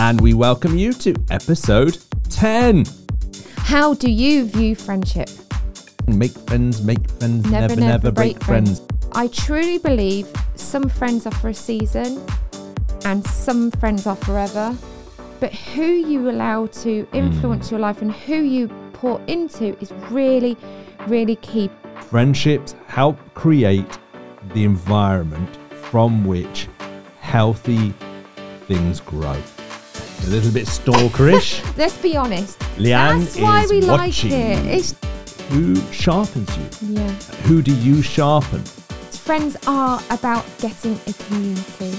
and we welcome you to episode 10. How do you view friendship? Make friends, make friends, never, never, break, friends. I truly believe some friends are for a season and some friends are forever. But who you allow to influence hmm. your life and who you pour into is really, really key. Friendships help create the environment from which healthy things grow. A little bit stalkerish. Let's be honest. Leanne That's why is we watching like it. It's, Who sharpens you? yeah. Who do you sharpen? Friends are about getting a community.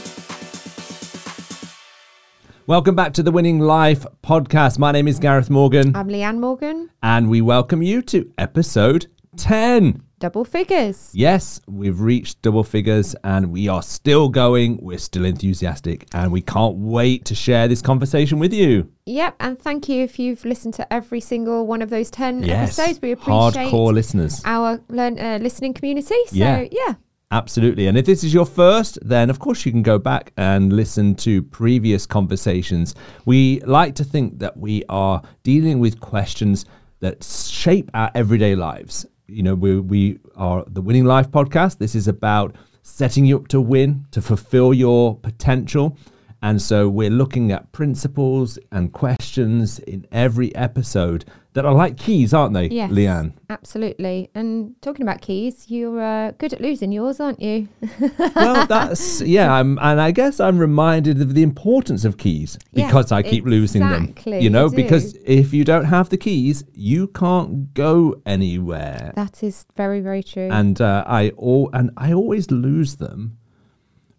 Welcome back to the Winning Life podcast. My name is Gareth Morgan, I'm Leanne Morgan. and we welcome you to episode 10. Double figures. Yes, we've reached double figures and we are still going. We're still enthusiastic and we can't wait to share this conversation with you. Yep, and thank you if you've listened to every single one of those 10 Yes, episodes. We appreciate hardcore listeners. our learn, uh, listening community. So, Yeah. yeah. Absolutely. And if this is your first, then of course you can go back and listen to previous conversations. We like to think that we are dealing with questions that shape our everyday lives. You know, we, we are the Winning Life podcast. This is about setting you up to win, to fulfill your potential. And so we're looking at principles and questions in every episode that are like keys, aren't they, Yes. Leanne? Absolutely. And talking about keys, you're uh, good at losing yours, aren't you? well, that's yeah. I'm, and I guess I'm reminded of the importance of keys Yes, because I keep losing them. You know, you because if you don't have the keys, you can't go anywhere. that is very, very true. And uh, I all and I always lose them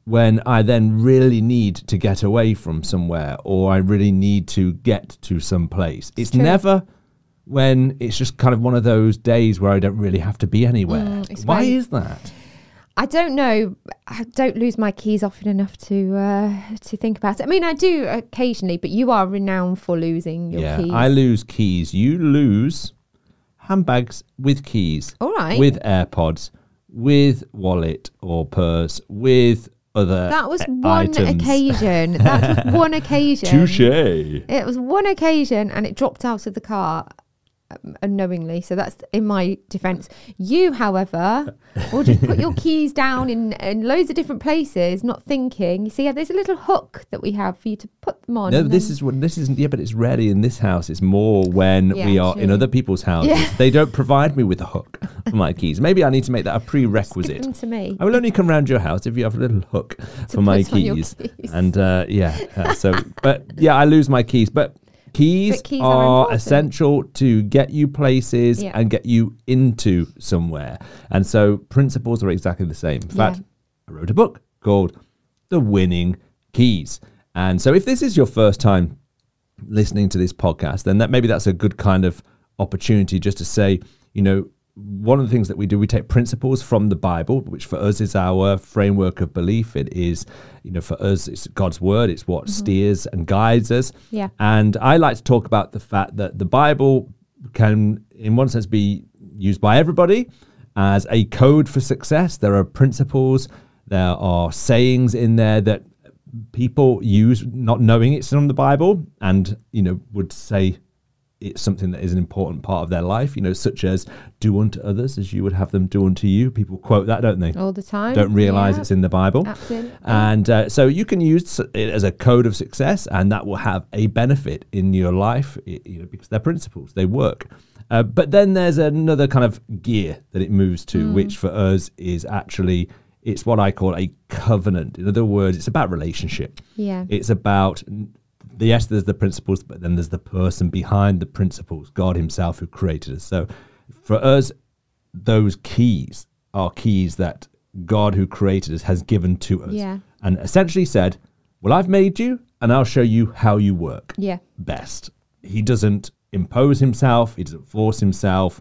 when I then really need to get away from somewhere or I really need to get to some place. It's true. never when it's just kind of one of those days where I don't really have to be anywhere. Mm, Why is that? I don't know. I don't lose my keys often enough to uh, to think about it. I mean, I do occasionally, but you are renowned for losing your yeah, keys. I lose keys. You lose handbags with keys, All right. with AirPods, with wallet or purse, with other that was one items. occasion. That was one occasion. Touche. It was one occasion, and it dropped out of the car unknowingly. So that's in my defence. You, however, will just put your keys down in, in loads of different places, not thinking. You see, there's a little hook that we have for you to put them on. No, this is what this isn't. Yeah, but it's rarely in this house. It's more when Yeah, we are in other people's houses. Yeah. They don't provide me with a hook for my keys. Maybe I need to make that a prerequisite. to me. I will only come round your house if you have a little hook for my put on your keys. keys. And uh, yeah, uh, so but yeah, I lose my keys. But keys, keys are are, essential to get you places Yeah. and get you into somewhere. And so principles are exactly the same. In fact, Yeah. I wrote a book called The Winning Keys. And so if this is your first time listening to this podcast, then that maybe that's a good kind of opportunity just to say, you know, one of the things that we do, we take principles from the Bible, which for us is our framework of belief. It is, you know, for us, it's God's word. It's what mm-hmm. steers and guides us. Yeah. And I like to talk about the fact that the Bible can, in one sense, be used by everybody as a code for success. There are principles, there are sayings in there that people use not knowing it's from the Bible and, you know, would say it's something that is an important part of their life, you know, such as do unto others as you would have them do unto you. People quote that, don't they? all the time. Don't realize Yeah, it's in the Bible. Absolutely. And uh, so you can use it as a code of success, and that will have a benefit in your life, you know, because they're principles, they work. Uh, but then there's another kind of gear that it moves to, Mm. which for us is actually it's what I call a covenant. In other words, it's about relationship. yeah. It's about yes, there's the principles, but then there's the person behind the principles, God Himself who created us. So for us, those keys are keys that God who created us has given to us. Yeah. And essentially said, Well, I've made you and I'll show you how you work Yeah. best. He doesn't impose himself, he doesn't force himself.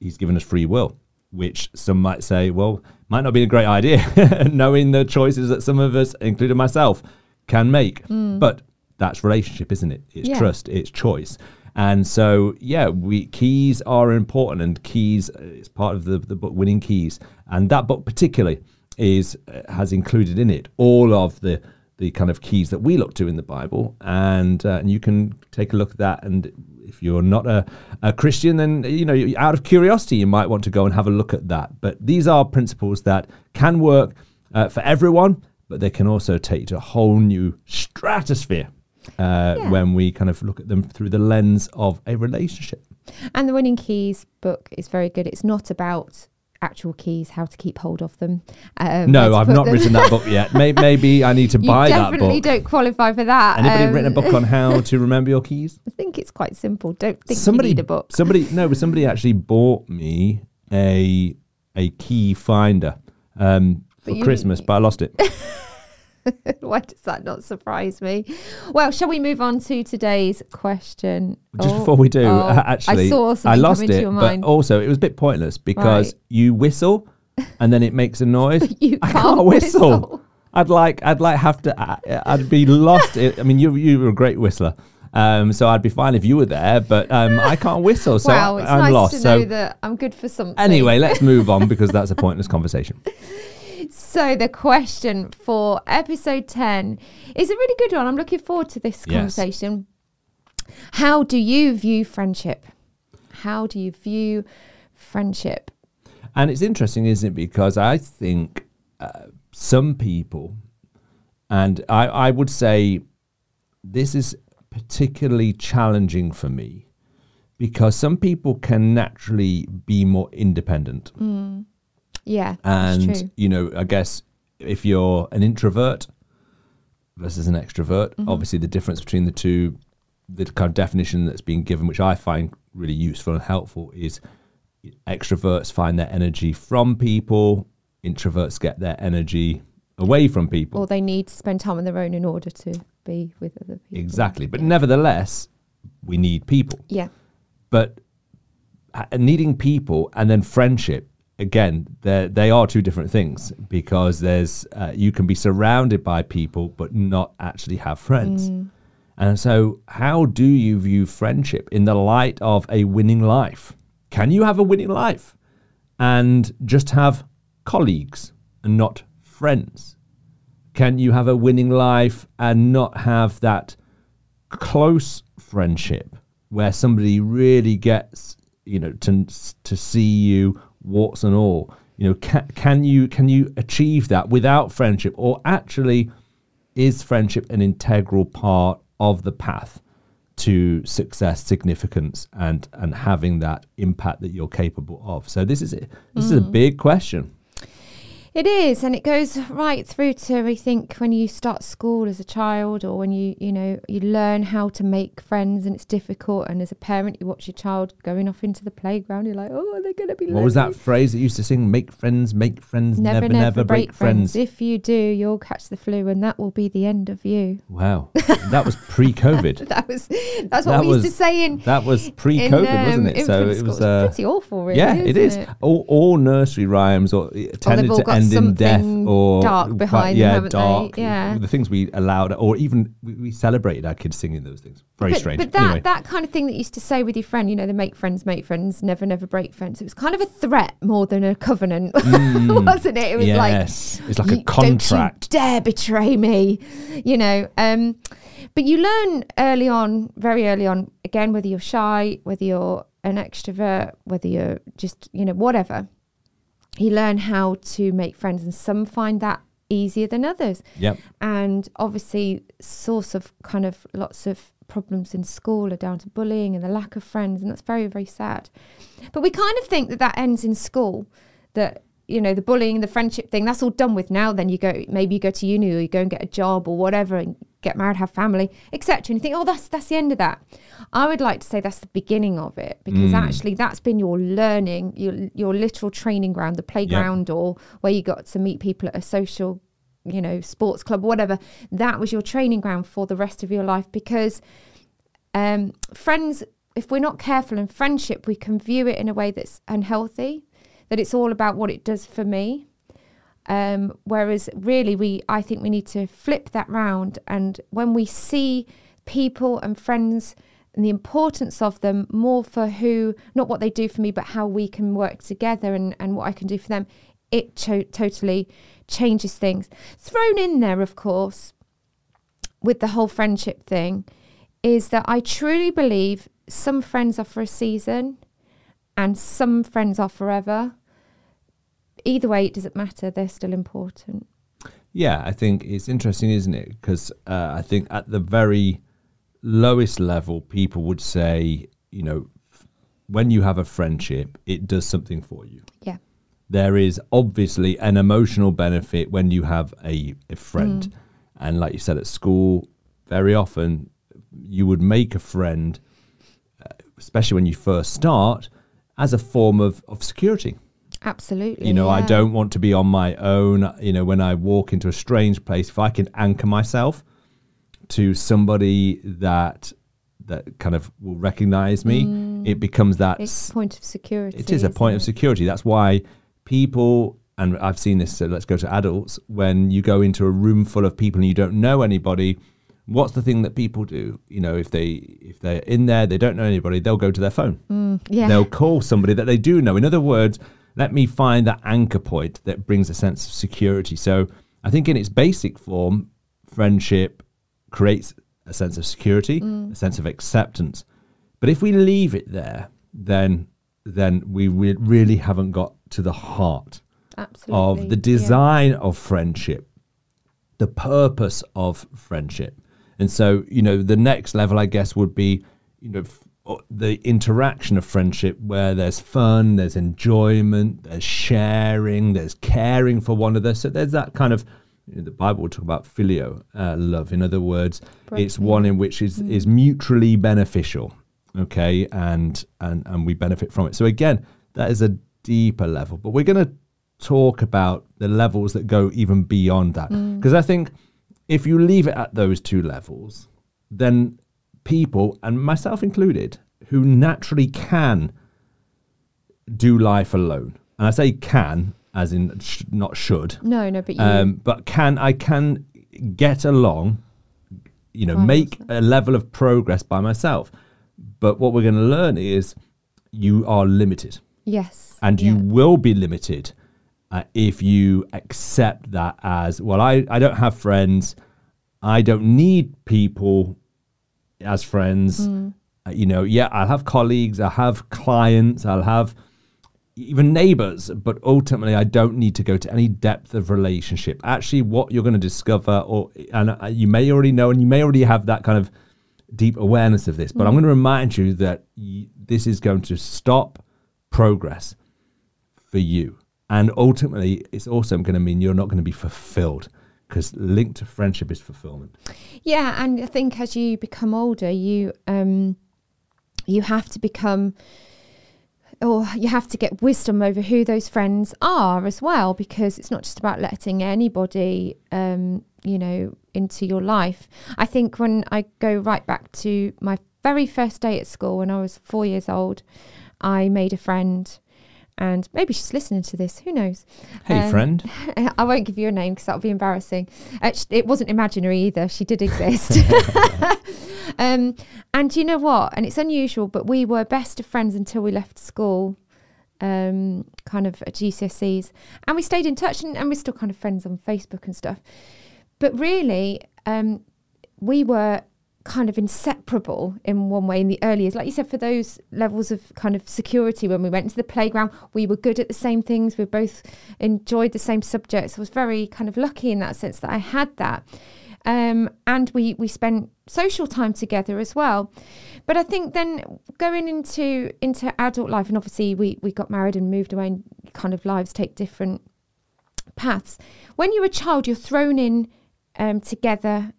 He's given us free will, which some might say, well, might not be a great idea, knowing the choices that some of us, including myself, can make. Mm. But that's relationship, isn't it? It's Yeah. trust, it's choice. And so, yeah, we keys are important, and keys uh, is part of the, the book Winning Keys, and that book particularly is uh, has included in it all of the the kind of keys that we look to in the Bible, and uh, and you can take a look at that. And if you're not a, a Christian, then you know out of curiosity, you might want to go and have a look at that. But these are principles that can work uh, for everyone, but they can also take you to a whole new stratosphere uh, Yeah. when we kind of look at them through the lens of a relationship. And the Winning Keys book is very good. It's not about actual keys, how to keep hold of them. Um, No, I've not them. written that book yet. May- Maybe I need to buy that book. definitely don't qualify for that. Anybody Um, written a book on how to remember your keys? I think it's quite simple. Don't think somebody you need a book. Somebody no, but somebody actually bought me a a key finder um, for But you- Christmas, but I lost it. Why does that not surprise me? Well, shall we move on to today's question? Just Oh, before we do, oh, uh, actually, I saw something lost come into it, your but mind. also it was a bit pointless because Right. you whistle and then it makes a noise. you I can't, can't whistle. whistle. I'd like, I'd like have to, I- I'd be lost. I mean, you, you were a great whistler. Um, so I'd be fine if you were there, but um, I can't whistle, so wow, I, I'm nice lost. so that I'm good for something. anyway, let's move on because that's a pointless conversation. So the question for episode 10 is a really good one. I'm looking forward to this Yes. conversation. How do you view friendship? How do you view friendship? And it's interesting, isn't it? Because I think uh, some people, and I, I would say this is particularly challenging for me because some people can naturally be more independent. Yeah, And, you know, I guess if you're an introvert versus an extrovert, Mm-hmm. obviously the difference between the two, the kind of definition that's being given, which I find really useful and helpful, is extroverts find their energy from people, introverts get their energy away from people. Or they need to spend time on their own in order to be with other people. exactly. But nevertheless, we need people. Yeah. But uh, needing people and then friendship again they they are two different things because there's uh, you can be surrounded by people but not actually have friends. And so how do you view friendship in the light of a winning life? Can you have a winning life and just have colleagues and not friends? Can you have a winning life and not have that close friendship where somebody really gets you know to to see you warts and all. You know can, can you can you achieve that without friendship? Or actually is friendship an integral part of the path to success significance and and having that impact that you're capable of? So this is it. This is a mm. big question It is, and it goes right through to I think when you start school as a child, or when you you know you learn how to make friends, and it's difficult. And as a parent, you watch your child going off into the playground. You're like, oh, they're going to be. what was that phrase that used to sing make friends make friends Never, never, never break, friends. If you do, you'll catch the flu, and that will be the end of you. wow that was pre-covid That was that's what That we used to was say in. That was pre-COVID, um, wasn't it? So it was. Uh, pretty awful, really. yeah, it is. All, all nursery rhymes or tended to got end in death or dark behind them, yeah, they? dark. Yeah. the things we allowed, or even we, we celebrated our kids singing those things. Very but, strange. But that, anyway, that kind of thing that you used to say with your friend, you know, the make friends, make friends, never, never break friends. It was kind of a threat more than a covenant, wasn't it? It was like, Mm. yes, it's like a "You- contract. Don't you dare betray me, you know. Um, but you learn early on, very early on, again, whether you're shy, whether you're an extrovert, whether you're just, you know, whatever. You learn how to make friends, and some find that easier than others Yep. and obviously source of kind of lots of problems in school are down to bullying and the lack of friends and that's very very sad but we kind of think that that ends in school that you know the bullying the friendship thing that's all done with now then you go maybe you go to uni or you go and get a job or whatever and get married have family etc and you think oh that's that's the end of that. I would like to say that's the beginning of it because actually that's been your learning your your literal training ground the playground or where you got to meet people at a social you know sports club whatever. That was your training ground for the rest of your life because um friends if we're not careful in friendship we can view it in a way that's unhealthy that it's all about what it does for me. Um, whereas really we i think we need to flip that round and when we see people and friends and the importance of them more for who not what they do for me but how we can work together and, and what i can do for them it to- totally changes things. Thrown in there of course with the whole friendship thing is that I truly believe some friends are for a season and some friends are forever. Either way, it doesn't matter. They're still important. Yeah, I think it's interesting, isn't it? Because uh, I think at the very lowest level, people would say, you know, f- when you have a friendship, it does something for you. Yeah. There is obviously an emotional benefit when you have a, a friend. Mm. And like you said at school, very often you would make a friend, uh, especially when you first start, as a form of, of security. Absolutely. You know, I don't want to be on my own. You know, when I walk into a strange place, if I can anchor myself to somebody that that kind of will recognize me, it becomes that Mm. It's a point of security. it is a point of security. That's why people, and I've seen this, so let's go to adults, when you go into a room full of people and you don't know anybody, what's the thing that people do? You know, if they if they're in there, they don't know anybody, they'll go to their phone. Mm, yeah. They'll call somebody that they do know. In other words, let me find that anchor point that brings a sense of security. So I think in its basic form, friendship creates a sense of security, Mm. a sense of acceptance. But if we leave it there, then then we re- really haven't got to the heart Absolutely. of the yeah. design of friendship, the purpose of friendship. And so, you know, the next level, I guess, would be, you know, f- o- the interaction of friendship where there's fun, there's enjoyment, there's sharing, there's caring for one another. So there's that kind of, you know, the Bible will talk about phileo uh, love. In other words, it's one in which is, mm. is mutually beneficial. Okay. And, and, and we benefit from it. So again, that is a deeper level, but we're going to talk about the levels that go even beyond that. Mm. Because I think if you leave it at those two levels, then people, and myself included, who naturally can do life alone, and I say can as in sh- not should, No, no, but you. um, but can I can get along, you know, make a level of progress by myself. But what we're going to learn is you are limited yes. and you will be limited uh, if you accept that as well I, I don't have friends i don't need people as friends Mm. Uh, you know yeah i'll have colleagues i'll have clients i'll have even neighbors but ultimately i don't need to go to any depth of relationship actually what you're going to discover or and uh, you may already know and you may already have that kind of deep awareness of this but i'm going to remind you that y- this is going to stop progress for you. And ultimately, it's also going to mean you're not going to be fulfilled because linked to friendship is fulfillment. Yeah, and I think as you become older, you um, you have to become, or you have to get wisdom over who those friends are as well, because it's not just about letting anybody, um, you know, into your life. I think when I go right back to my very first day at school when I was four years old, I made a friend. And maybe she's listening to this. Who knows? Hey, Um, friend. I won't give you a name because that would be embarrassing. Uh, sh- it wasn't imaginary either. She did exist. um, and you know what? And it's unusual, but we were best of friends until we left school, um, kind of at GCSEs. And we stayed in touch and, and we're still kind of friends on Facebook and stuff. But really, um, we were kind of inseparable in one way in the early years. Like you said, for those levels of kind of security when we went to the playground, we were good at the same things. We both enjoyed the same subjects. I was very kind of lucky in that sense that I had that. Um, and we, we spent social time together as well. But I think then going into into adult life, and obviously we, we got married and moved away, and kind of lives take different paths. When you're a child, you're thrown in um, together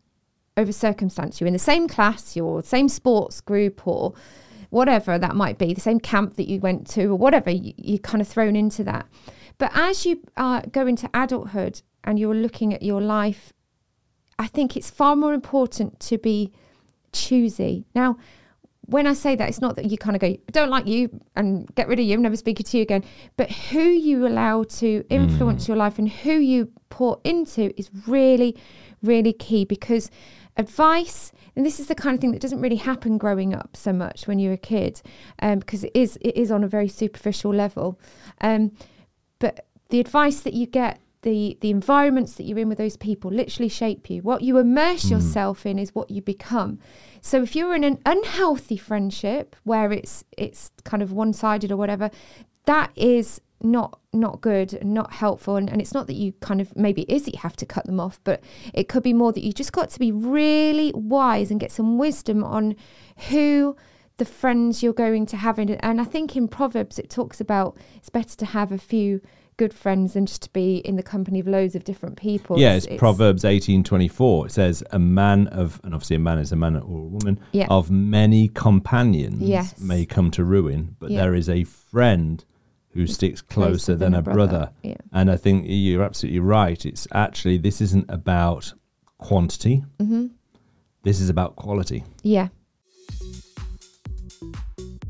over circumstance. You're in the same class, you're same sports group, or whatever that might be, the same camp that you went to, or whatever, you, you're kind of thrown into that. But as you uh, go into adulthood and you're looking at your life, I think it's far more important to be choosy. Now, when I say that, it's not that you kind of go, don't like you and get rid of you, I'm never speaking to you again. But who you allow to influence your life and who you pour into is really, really key because advice, and this is the kind of thing that doesn't really happen growing up so much when you're a kid, um, because it is it is on a very superficial level. Um, but the advice that you get the the environments that you're in with those people literally shape you. What you immerse Mm. yourself in is what you become. So if you're in an unhealthy friendship where it's it's kind of one sided or whatever, that is not not good and not helpful and, and it's not that you kind of maybe it is that you have to cut them off but it could be more that you just got to be really wise and get some wisdom on who the friends you're going to have in and I think in Proverbs it talks about it's better to have a few good friends than just to be in the company of loads of different people. Yeah, it's, Proverbs eighteen twenty four. It says, "A man of, and obviously a man is a man or a woman Yeah. of many companions Yes. may come to ruin, but Yeah. there is a friend who sticks closer, than, a brother." Yeah. And I think you're absolutely right. It's actually this isn't about quantity. hmm This is about quality. Yeah.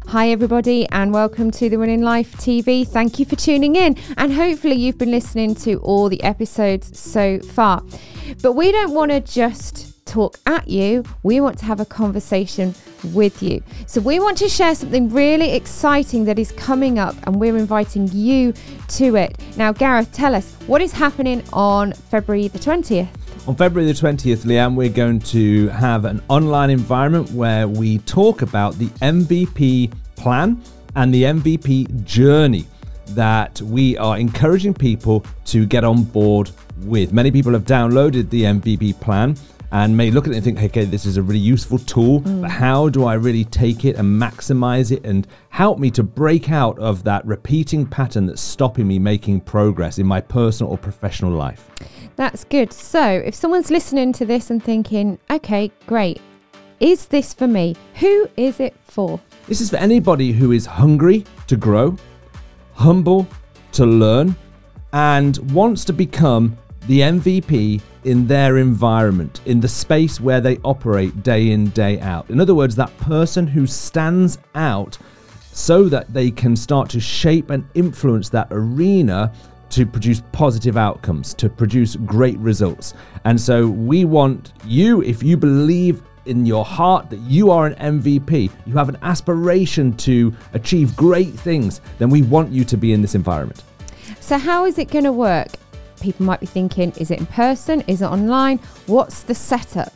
Hi, everybody, and welcome to the Winning Life TV. Thank you for tuning in, and hopefully, you've been listening to all the episodes so far. But we don't want to just talk at you, we want to have a conversation with you. So, we want to share something really exciting that is coming up, and we're inviting you to it. Now, Gareth, tell us what is happening on February the 20th. On February the 20th, Leanne, we're going to have an online environment where we talk about the MVP plan and the MVP journey that we are encouraging people to get on board with. Many people have downloaded the MVP plan and may look at it and think, okay, this is a really useful tool, but mm. how do I really take it and maximize it and help me to break out of that repeating pattern that's stopping me making progress in my personal or professional life? That's good. So, if someone's listening to this and thinking, okay, great, is this for me? Who is it for? This is for anybody who is hungry to grow, humble to learn, and wants to become the MVP in their environment, in the space where they operate day in, day out. In other words, that person who stands out so that they can start to shape and influence that arena to produce positive outcomes, to produce great results. And so we want you, if you believe in your heart that you are an MVP, you have an aspiration to achieve great things, then we want you to be in this environment. So, how is it going to work? People might be thinking, is it in person? Is it online? What's the setup?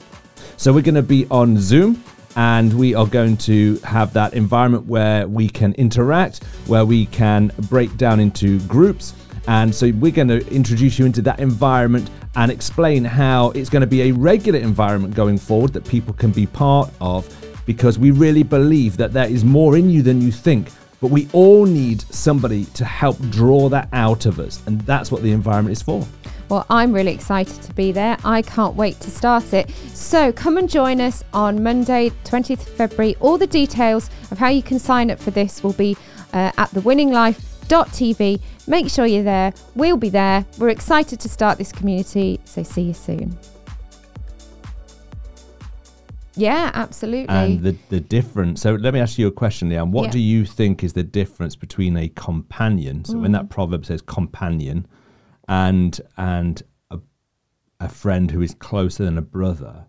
So we're going to be on Zoom and we are going to have that environment where we can interact, where we can break down into groups. And so we're going to introduce you into that environment and explain how it's going to be a regular environment going forward that people can be part of because we really believe that there is more in you than you think. But we all need somebody to help draw that out of us. And that's what the environment is for. Well, I'm really excited to be there. I can't wait to start it. So come and join us on Monday, 20th February. All the details of how you can sign up for this will be uh, at thewinninglife.tv. Make sure you're there. We'll be there. We're excited to start this community. So see you soon. Yeah, absolutely. And the, the difference. So let me ask you a question, Leanne. What Yeah. do you think is the difference between a companion? So when Mm. that proverb says companion, and and a, a friend who is closer than a brother,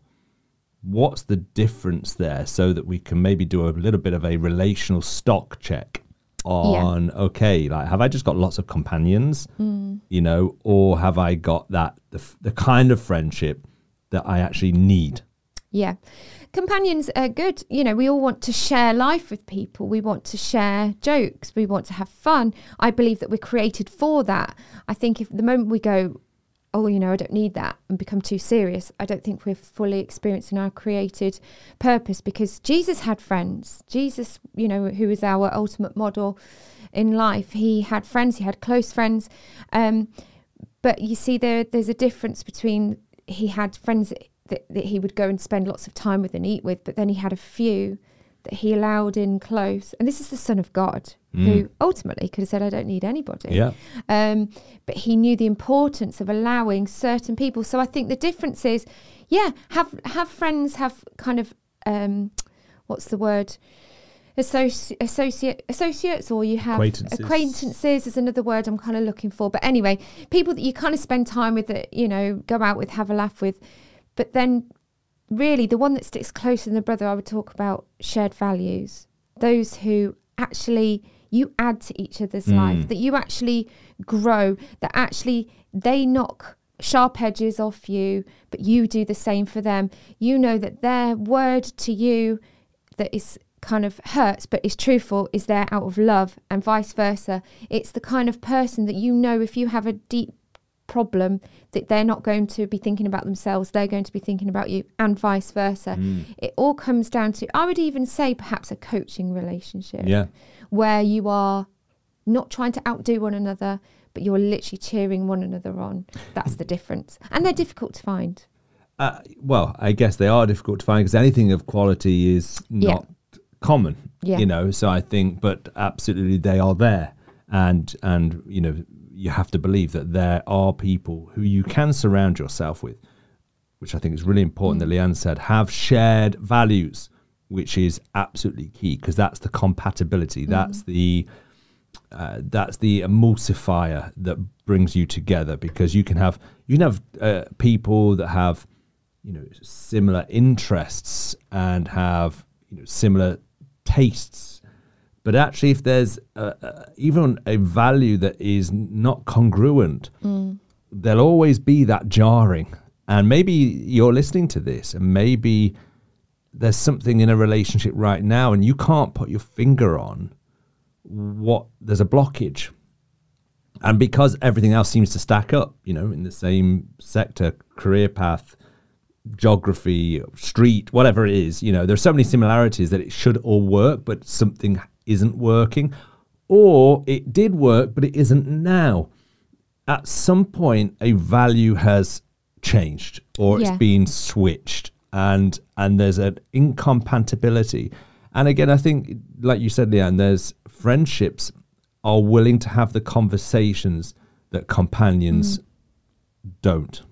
what's the difference there? So that we can maybe do a little bit of a relational stock check on okay, like have I just got lots of companions, Mm. you know, or have I got that the the kind of friendship that I actually need? Yeah. Companions are good. You know, we all want to share life with people. We want to share jokes. We want to have fun. I believe that we're created for that. I think if the moment we go, oh, you know, I don't need that and become too serious, I don't think we're fully experiencing our created purpose because Jesus had friends. Jesus, you know, who is our ultimate model in life, he had friends, he had close friends. Um, but you see, there there's a difference between he had friends that, that, he would go and spend lots of time with and eat with, but then he had a few that he allowed in close. And this is the Son of God, who ultimately could have said, I don't need anybody. Yeah. Um, but he knew the importance of allowing certain people. So I think the difference is, yeah, have have friends, have kind of um, what's the word? Associ- associate associates or you have Acquaintances. acquaintances is another word I'm kind of looking for. But anyway, people that you kind of spend time with that, you know, go out with, have a laugh with. But then really the one that sticks closer than the brother, I would talk about shared values. Those who actually you add to each other's Mm. life, that you actually grow, that actually they knock sharp edges off you, but you do the same for them. You know that their word to you that is kind of hurts but is truthful is there out of love and vice versa. It's the kind of person that you know if you have a deep problem that they're not going to be thinking about themselves, they're going to be thinking about you and vice versa. Mm. It all comes down to I would even say perhaps a coaching relationship Yeah. where you are not trying to outdo one another, but you're literally cheering one another on. That's the difference. And they're difficult to find. Uh, well, I guess they are difficult to find because anything of quality is Yeah. not common. Yeah. You know, so I think, but absolutely they are there, and and you know you have to believe that there are people who you can surround yourself with, which I think is really important. That Leanne said have shared values, which is absolutely key because that's the compatibility. That's the uh, that's the emulsifier that brings you together because you can have you can have uh, people that have you know similar interests and have you know similar tastes but actually if there's uh uh even a value that is not congruent there'll always be that jarring. And maybe you're listening to this and maybe there's something in a relationship right now and you can't put your finger on what there's a blockage. And because everything else seems to stack up you know in the same sector career path geography street whatever it is you know there's so many similarities that it should all work but something isn't working or it did work but it isn't now at some point a value has changed or Yeah. it's been switched and and there's an incompatibility and again i think like you said leanne there's friendships are willing to have the conversations that companions mm. don't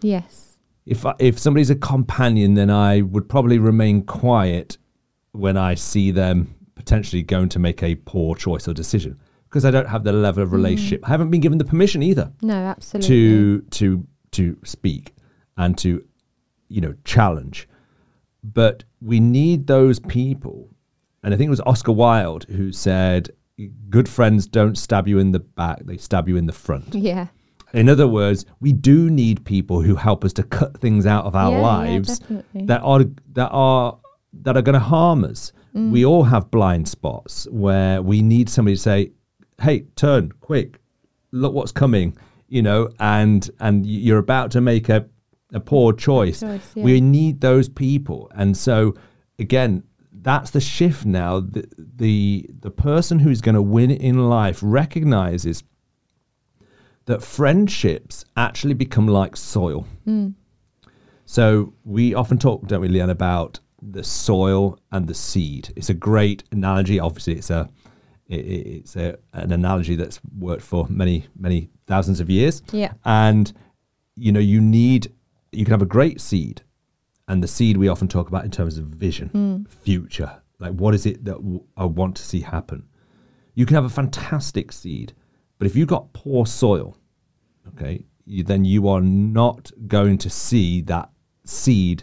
Yes. if I, if somebody's a companion then i would probably remain quiet when i see them potentially going to make a poor choice or decision because i don't have the level of mm. relationship. I haven't been given the permission either. No, absolutely. to to to speak and to you know challenge. But we need those people. And i think it was oscar wilde who said good friends don't stab you in the back they stab you in the front. Yeah. in other words we do need people who help us to cut things out of our Yeah, yeah, lives definitely. that are that are that are going to harm us Mm. we all have blind spots where we need somebody to say hey turn quick. Look what's coming you know and and you're about to make a a poor choice. Choice, yeah. we need those people. And so again that's the shift now. The the, the person who's going to win in life recognizes that friendships actually become like soil. So we often talk, don't we, Leanne, about the soil and the seed. It's a great analogy. Obviously, it's a it, it- it's a, an analogy that's worked for many many thousands of years. Yeah. And you know, you need you can have a great seed, and the seed we often talk about in terms of vision, hmm. future. Like, what is it that w- I want to see happen? You can have a fantastic seed, but if you've got poor soil, okay, you, then you are not going to see that seed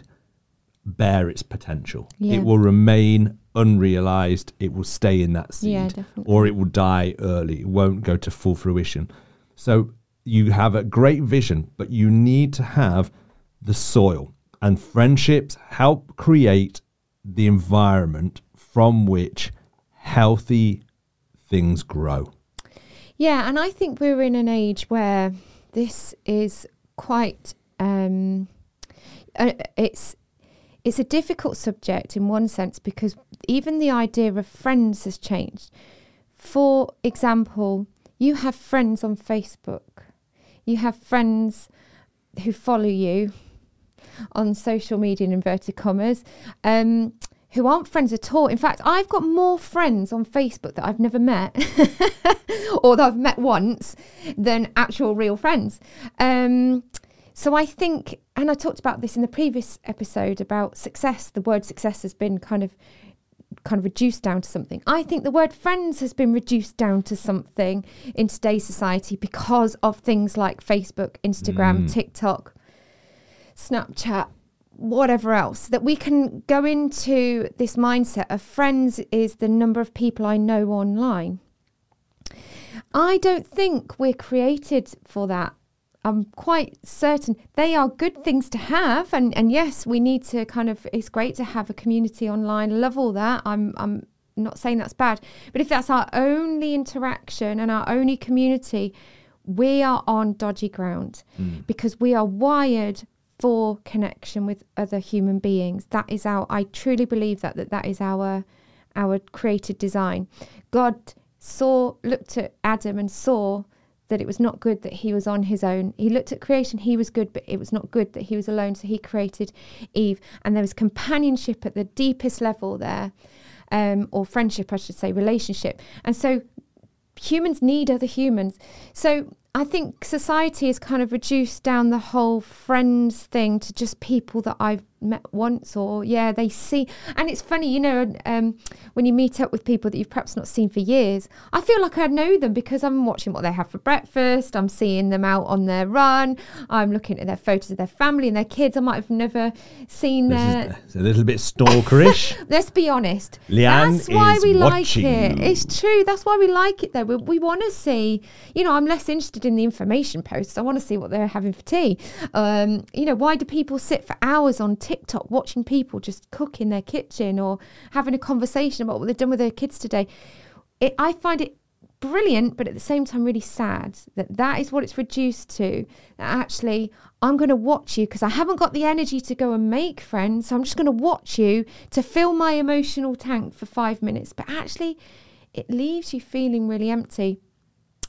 bear its potential. Yeah. It will remain unrealized. It will stay in that seed, Yeah, or it will die early. It won't go to full fruition. So you have a great vision, but you need to have the soil, and friendships help create the environment from which healthy things grow. Yeah, and I think we're in an age where this is quite um uh, it's it's a difficult subject in one sense because even the idea of friends has changed. For example, you have friends on Facebook. You have friends who follow you on social media in inverted commas. Um who aren't friends at all. In fact, I've got more friends on Facebook that I've never met or that I've met once than actual real friends. Um, so I think, and I talked about this in the previous episode about success. The word success has been kind of kind of reduced down to something. I think the word friends has been reduced down to something in today's society because of things like Facebook, Instagram, Mm. TikTok, Snapchat, whatever else that we can go into this mindset of friends is the number of people I know online. I don't think we're created for that. I'm quite certain they are good things to have, and, and yes, we need to kind of. It's great to have a community online. Love all that. I'm I'm not saying that's bad, but if that's our only interaction and our only community, we are on dodgy ground Mm. because we are wired for connection with other human beings. That is our. I truly believe that that that is our our created design. God saw looked at Adam and saw that it was not good that he was on his own. He looked at creation, he was good, but it was not good that he was alone. So he created Eve, and there was companionship at the deepest level there, um, or friendship, I should say, relationship. And so humans need other humans. So I think society has kind of reduced down the whole friends thing to just people that I've met once or yeah they see and it's funny you know um, when you meet up with people that you've perhaps not seen for years I feel like I know them because I'm watching what they have for breakfast I'm seeing them out on their run I'm looking at their photos of their family and their kids I might have never seen This their it's a little bit stalkerish. Let's be honest. Leanne That's why we like it. It's true. That's why we like it, though. We, we want to see, you know, I'm less interested in the information posts. I want to see what they're having for tea. Um, you know, why do people sit for hours on TikTok watching people just cook in their kitchen or having a conversation about what they've done with their kids today? It, I find it brilliant, but at the same time, really sad that that is what it's reduced to. That actually, I'm going to watch you because I haven't got the energy to go and make friends. So I'm just going to watch you to fill my emotional tank for five minutes. But actually, it leaves you feeling really empty.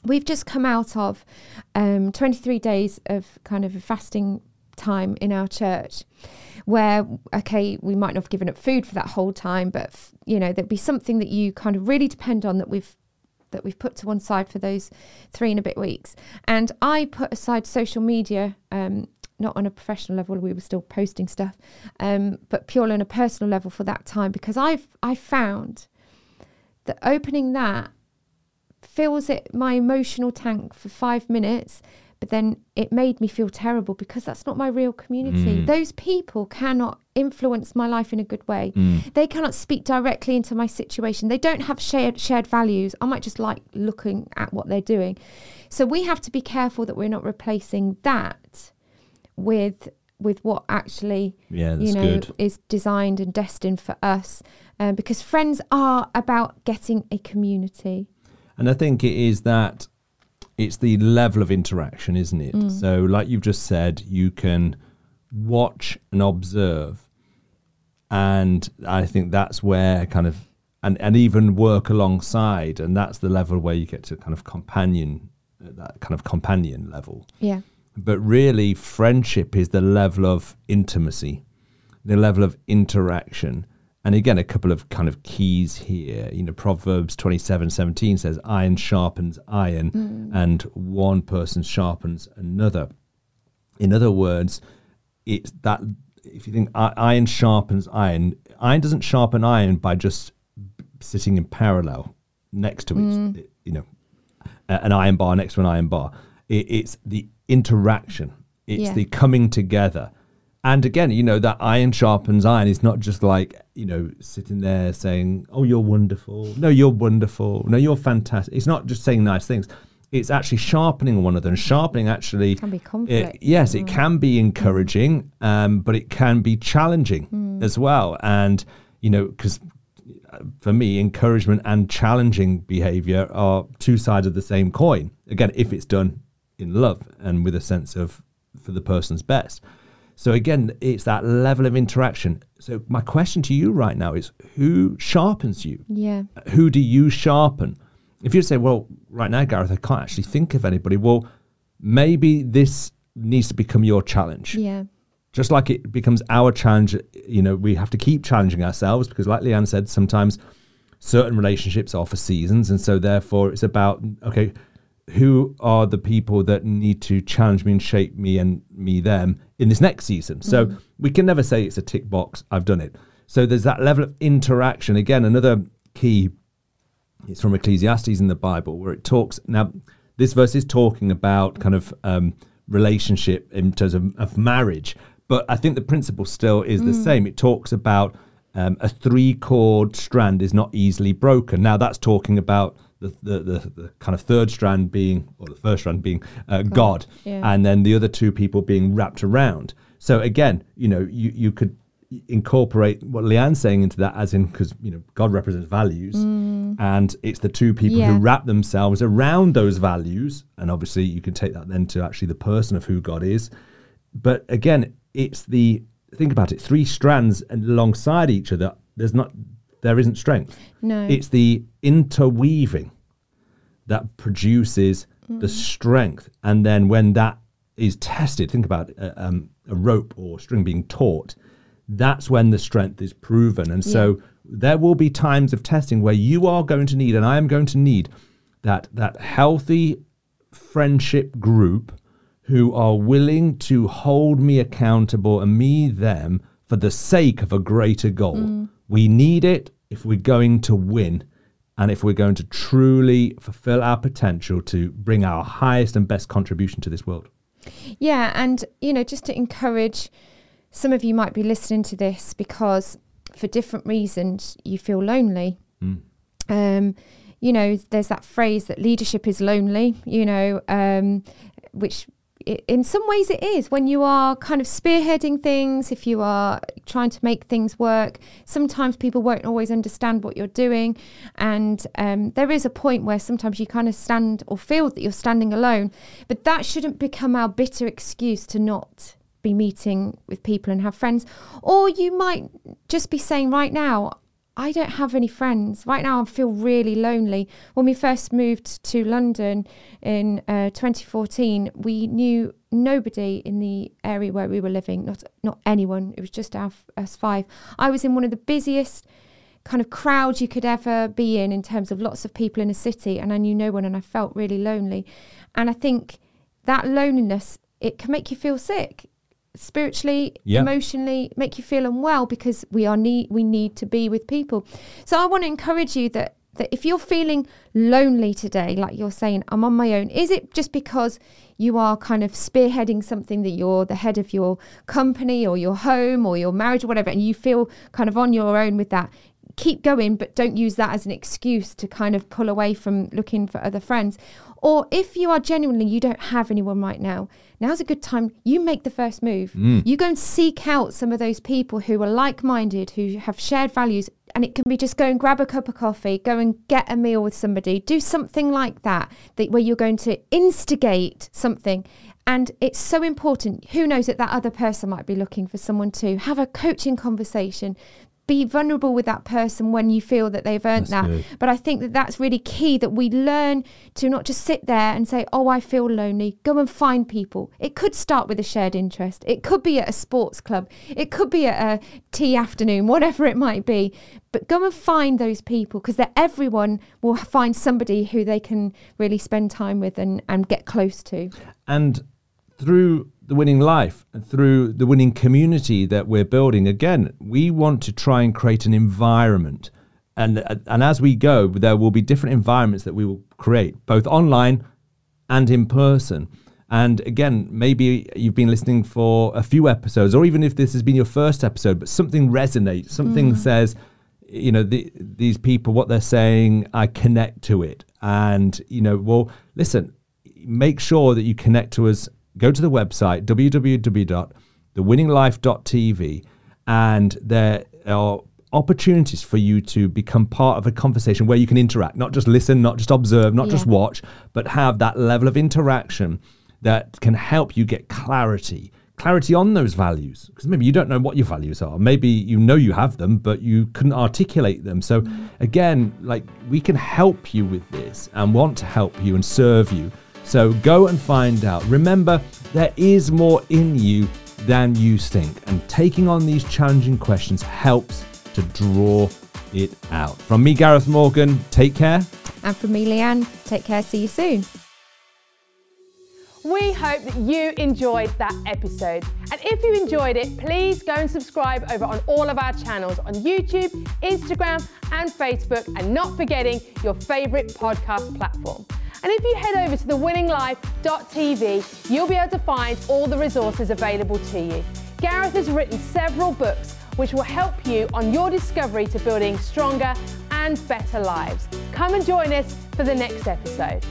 We've just come out of um, 23 days of kind of a fasting time in our church where okay we might not have given up food for that whole time but f- you know there'd be something that you kind of really depend on that we've that we've put to one side for those three and a bit weeks. And i put aside social media um, not on a professional level we were still posting stuff um, but purely on a personal level for that time because i've i found that opening that fills it my emotional tank for five minutes but then it made me feel terrible because that's not my real community Mm. those people cannot influence my life in a good way Mm. they cannot speak directly into my situation they don't have shared shared values i might just like looking at what they're doing so we have to be careful that we're not replacing that with with what actually Yeah, you know good. is designed and destined for us um, because friends are about getting a community And I think it is that it's the level of interaction, isn't it? Mm. So, like you've just said, you can watch and observe. And I think that's where kind of, and, and even work alongside. And that's the level where you get to kind of companion, uh, that kind of companion level. yeah But really, friendship is the level of intimacy, the level of interaction. And again, a couple of kind of keys here. You know, Proverbs twenty-seven seventeen says, iron sharpens iron, mm. and one person sharpens another. In other words, it's that if you think iron sharpens iron, iron doesn't sharpen iron by just sitting in parallel next to it. Mm. You know, an iron bar next to an iron bar. It, it's the interaction. It's Yeah. the coming together. And again, you know, that iron sharpens iron is not just like, you know, sitting there saying, oh, you're wonderful. No, you're wonderful. No, you're fantastic. It's not just saying nice things. It's actually sharpening one another and sharpening actually. can be it- conflict yes, it mm. can be encouraging, um, but it can be challenging mm. as well. And, you know, because uh, for me, encouragement and challenging behavior are two sides of the same coin. Again, if it's done in love and with a sense of for the person's best. So again, it's that level of interaction. So my question to you right now is who sharpens you? yeah Who do you sharpen? If you say, well, right now, Gareth, I can't actually think of anybody, well, maybe this needs to become your challenge yeah just like it becomes our challenge, you know, we have to keep challenging ourselves because, like Leanne said, sometimes certain relationships are for seasons. And so, therefore, it's about, okay, who are the people that need to challenge me and shape me and me, them in this next season? So, we can never say it's a tick box, I've done it. So, there's that level of interaction. Again, another key it's from Ecclesiastes in the Bible where it talks. Now, this verse is talking about kind of um, relationship in terms of, of marriage, but I think the principle still is the same. It talks about um, a three cord strand is not easily broken. Now that's talking about the, the, the, the kind of third strand being, or the first strand being uh, God, yeah. and then the other two people being wrapped around. So again, you know, you, you could incorporate what Leanne's saying into that as in because you know God represents values and it's the two people Mm. Yeah. who wrap themselves around those values and obviously you can take that then to actually the person of who God is but again it's the think about it three strands alongside each other there's not there isn't strength No. it's the interweaving that produces Mm. the strength and then when that is tested think about a, um, a rope or string being taut that's when the strength is proven and so there will be times of testing where you are going to need and i am going to need that that healthy friendship group who are willing to hold me accountable and me them for the sake of a greater goal. We need it if we're going to win and if we're going to truly fulfill our potential to bring our highest and best contribution to this world. Yeah, and you know, just to encourage some of you might be listening to this because for different reasons you feel lonely. Um, you know, there's that phrase that leadership is lonely, you know, um, which in some ways it is when you are kind of spearheading things, if you are trying to make things work, sometimes people won't always understand what you're doing. And um, there is a point where sometimes you kind of stand or feel that you're standing alone. But that shouldn't become our bitter excuse to not be meeting with people and have friends. Or you might just be saying right now, I don't have any friends. Right now, I feel really lonely. When we first moved to London in uh, 2014, we knew nobody in the area where we were living, not, not anyone. It was just our, us five. I was in one of the busiest kind of crowds you could ever be in, in terms of lots of people in a city, and I knew no one, and I felt really lonely. And I think that loneliness, it can make you feel sick spiritually, Yeah. emotionally, make you feel unwell because we are need we need to be with people. So I want to encourage you that that if you're feeling lonely today, like you're saying, I'm on my own, is it just because you are kind of spearheading something that you're the head of your company or your home or your marriage or whatever, and you feel kind of on your own with that? Keep going, but don't use that as an excuse to kind of pull away from looking for other friends. Or if you are genuinely, you don't have anyone right now, now's a good time. You make the first move. Mm. You go and seek out some of those people who are like minded, who have shared values. And it can be just go and grab a cup of coffee, go and get a meal with somebody, do something like that, that where you're going to instigate something. And it's so important. Who knows that that other person might be looking for someone to have a coaching conversation. Be vulnerable with that person when you feel that they've earned That's that. good. But I think that that's really key that we learn to not just sit there and say, oh, I feel lonely. Go and find people. It could start with a shared interest. It could be at a sports club. It could be at a tea afternoon, whatever it might be. But go and find those people because everyone will find somebody who they can really spend time with and, and get close to. And through the winning life and through the winning community that we're building, again, we want to try and create an environment. And, and as we go, there will be different environments that we will create, both online and in person. And again, maybe you've been listening for a few episodes, or even if this has been your first episode, but something resonates, something mm. says, you know, the, these people, what they're saying, I connect to it. And, you know, well, listen, make sure that you connect to us. Go to the website, www.thewinninglife.tv, and there are opportunities for you to become part of a conversation where you can interact, not just listen, not just observe, not just watch, but have that level of interaction that can help you get clarity clarity on those values. Because maybe you don't know what your values are. Maybe you know you have them but you couldn't articulate them. So mm. again like we can help you with this and want to help you and serve you so go and find out remember there is more in you than you think and taking on these challenging questions helps to draw it out from me gareth morgan take care And from me, Leanne, take care. See you soon. We hope that you enjoyed that episode. And if you enjoyed it, please go and subscribe over on all of our channels on YouTube, Instagram, and Facebook, and not forgetting your favourite podcast platform. And if you head over to thewinninglife.tv, you'll be able to find all the resources available to you. Gareth has written several books which will help you on your discovery to building stronger and better lives. Come and join us for the next episode.